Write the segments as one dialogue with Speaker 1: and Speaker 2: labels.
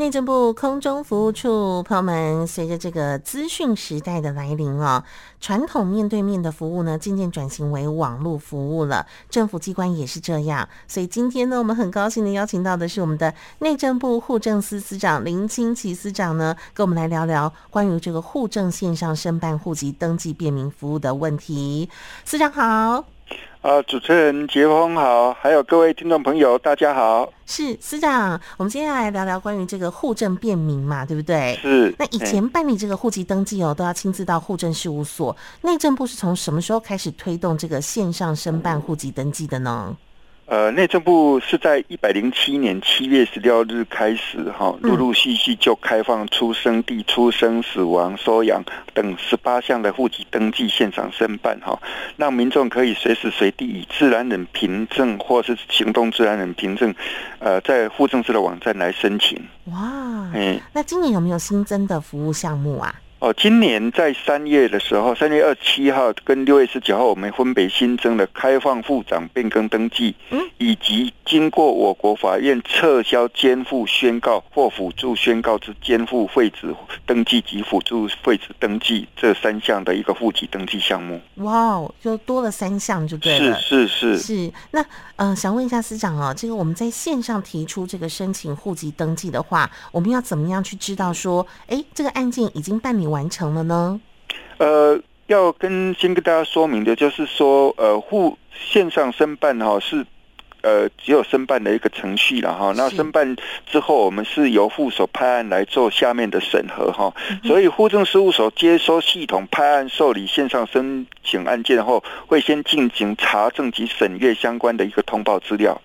Speaker 1: 内政部空中服务处朋友们，随着这个资讯时代的来临啊，传统面对面的服务呢，渐渐转型为网络服务了。政府机关也是这样，所以今天呢，我们很高兴的邀请到的是我们的内政部户政司司长林清奇司长呢，跟我们来聊聊关于这个户政线上申办户籍登记便民服务的问题。司长好。
Speaker 2: 啊，主持人杰峰好，还有各位听众朋友，大家好。
Speaker 1: 是司长，我们今天要来聊聊关于这个户政便民嘛，对不对？
Speaker 2: 是。
Speaker 1: 那以前办理这个户籍登记哦，都要亲自到户政事务所。内政部是从什么时候开始推动这个线上申办户籍登记的呢？
Speaker 2: 呃，内政部是在一百零七年七月十六日开始，哈，陆陆续续就开放出生地、出生、死亡、收养等十八项的户籍登记现场申办，哈，让民众可以随时随地以自然人凭证或是行动自然人凭证，呃，在户政司的网站来申请。
Speaker 1: 哇，嗯，那今年有没有新增的服务项目啊？
Speaker 2: 哦，今年在三月的时候，三月二十七号跟六月十九号，我们分别新增了开放副长变更登记，嗯以及经过我国法院撤销监护宣告或辅助宣告之监护废止登记及辅助废止登记这三项的一个户籍登记项目。
Speaker 1: 哇哦，就多了三项就对了。
Speaker 2: 是是是
Speaker 1: 是。那呃，想问一下司长哦，这个我们在线上提出这个申请户籍登记的话，我们要怎么样去知道说，哎，这个案件已经办理完成了呢？
Speaker 2: 呃，要跟先跟大家说明的，就是说，呃，户线上申办哈是。呃，只有申办的一个程序了哈。那申办之后，我们是由副所派案来做下面的审核哈。所以户政事务所接收系统派案受理线上申请案件后，会先进行查证及审阅相关的一个通报资料。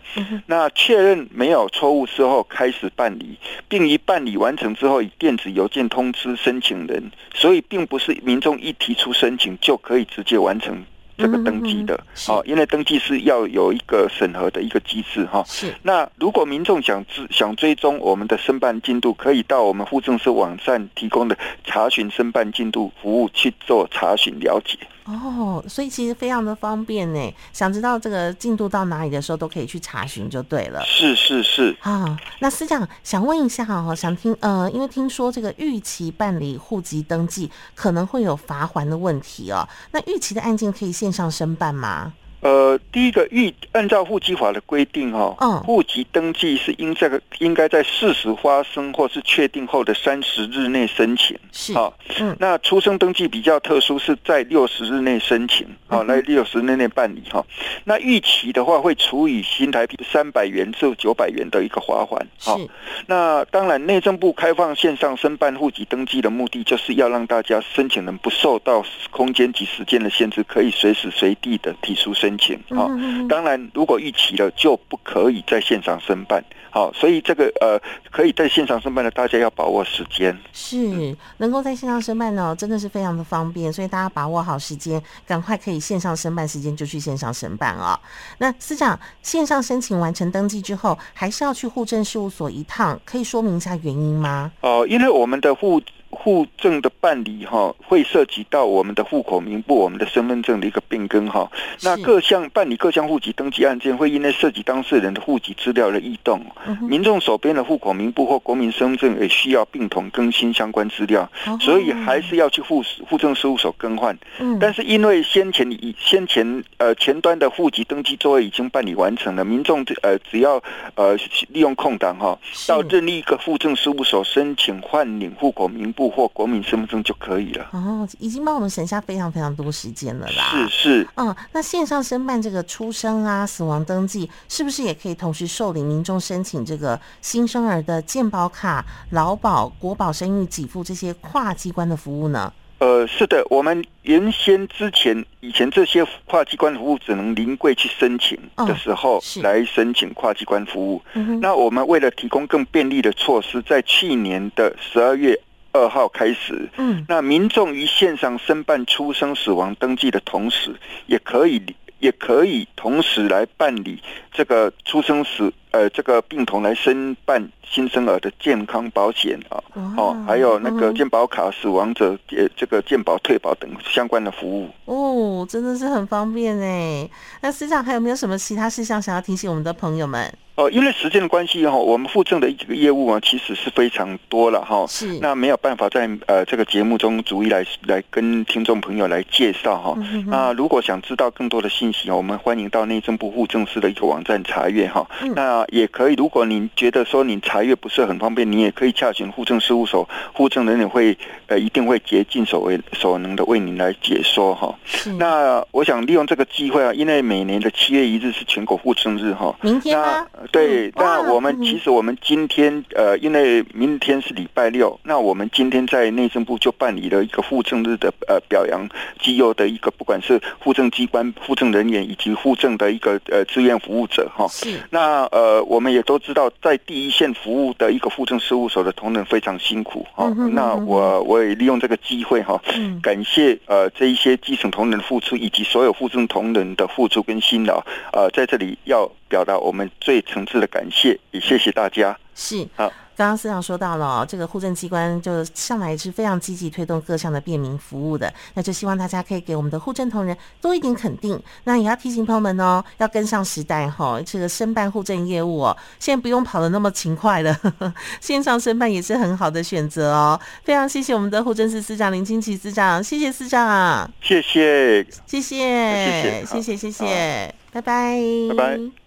Speaker 2: 那确认没有错误之后，开始办理，并于办理完成之后，以电子邮件通知申请人。所以，并不是民众一提出申请就可以直接完成。这个登记的，哦，因为登记是要有一个审核的一个机制哈。是。那如果民众想知想追踪我们的申办进度，可以到我们户政司网站提供的查询申办进度服务去做查询了解。
Speaker 1: 哦，所以其实非常的方便呢。想知道这个进度到哪里的时候，都可以去查询就对了。
Speaker 2: 是是是。
Speaker 1: 啊，那司长想问一下哈，想听呃，因为听说这个逾期办理户籍登记可能会有罚还的问题哦。那逾期的案件可以线上申办吗？
Speaker 2: 呃，第一个，预按照户籍法的规定，哈，嗯，户籍登记是应这个应该在事实发生或是确定后的三十日内申请，
Speaker 1: 是，好，
Speaker 2: 嗯，那出生登记比较特殊，是在六十日内申请，好，来六十日内办理，哈，那逾期的话会处以新台币三百元至九百元的一个罚锾，好，那当然内政部开放线上申办户籍登记的目的，就是要让大家申请人不受到空间及时间的限制，可以随时随地的提出申请。好，当然，如果逾期了，就不可以在现场申办。好，所以这个呃，可以在现场申办的，大家要把握时间。
Speaker 1: 是，能够在线上申办呢，真的是非常的方便，所以大家把握好时间，赶快可以线上申办时间就去线上申办啊。那司长，线上申请完成登记之后，还是要去户政事务所一趟，可以说明一下原因吗？
Speaker 2: 哦，因为我们的户。户证的办理哈，会涉及到我们的户口名簿、我们的身份证的一个变更哈。那各项办理各项户籍登记案件，会因为涉及当事人的户籍资料的异动，民众手边的户口名簿或国民身份证也需要并同更新相关资料，所以还是要去户户政事务所更换。但是因为先前已先前呃前端的户籍登记作业已经办理完成了，民众呃只要呃利用空档哈，到任意一个户政事务所申请换领户口名簿。或国民身份证就可以了
Speaker 1: 哦，已经帮我们省下非常非常多时间了啦。
Speaker 2: 是是，
Speaker 1: 嗯，那线上申办这个出生啊、死亡登记，是不是也可以同时受理民众申请这个新生儿的健保卡、劳保、国保生育给付这些跨机关的服务呢？
Speaker 2: 呃，是的，我们原先之前以前这些跨机关服务只能临柜去申请的时候来申请跨机关服务。嗯、那我们为了提供更便利的措施，在去年的十二月。二号开始，嗯，那民众于线上申办出生死亡登记的同时，也可以也可以同时来办理这个出生死呃这个病童来申办新生儿的健康保险啊，哦，还有那个健保卡死亡者呃这个健保退保等相关的服务
Speaker 1: 哦，真的是很方便哎。那司长还有没有什么其他事项想要提醒我们的朋友们？
Speaker 2: 哦，因为时间的关系哈，我们附赠的一个业务啊，其实是非常多了哈。
Speaker 1: 是。
Speaker 2: 那没有办法在呃这个节目中逐一来来跟听众朋友来介绍哈。那如果想知道更多的信息，我们欢迎到内政部户政司的一个网站查阅哈。嗯、那也可以，如果您觉得说您查阅不是很方便，你也可以洽询户政事务所，户政人员会呃一定会竭尽所为所能的为您来解说哈。是那我想利用这个机会啊，因为每年的七月一日是全国户政日哈。
Speaker 1: 明天吗？
Speaker 2: 对，那我们其实我们今天呃，因为明天是礼拜六，那我们今天在内政部就办理了一个户政日的呃表扬绩优的一个，不管是户政机关、户政人员以及户政的一个呃志愿服务者哈。是。那呃，我们也都知道，在第一线服务的一个户政事务所的同仁非常辛苦哈。那我我也利用这个机会哈，感谢呃这一些基层同仁的付出，以及所有户政同仁的付出跟辛劳，呃，在这里要。表达我们最诚挚的感谢，也谢谢大家。
Speaker 1: 是好，刚刚司长说到了，这个户政机关就向来是非常积极推动各项的便民服务的，那就希望大家可以给我们的户政同仁多一点肯定。那也要提醒朋友们哦，要跟上时代哈，这个申办户政业务哦，现在不用跑的那么勤快了，线上申办也是很好的选择哦。非常谢谢我们的户政司司长林清奇司长，谢谢司长，
Speaker 2: 谢谢，
Speaker 1: 谢谢，谢谢，谢谢，谢谢，拜拜，
Speaker 2: 拜拜。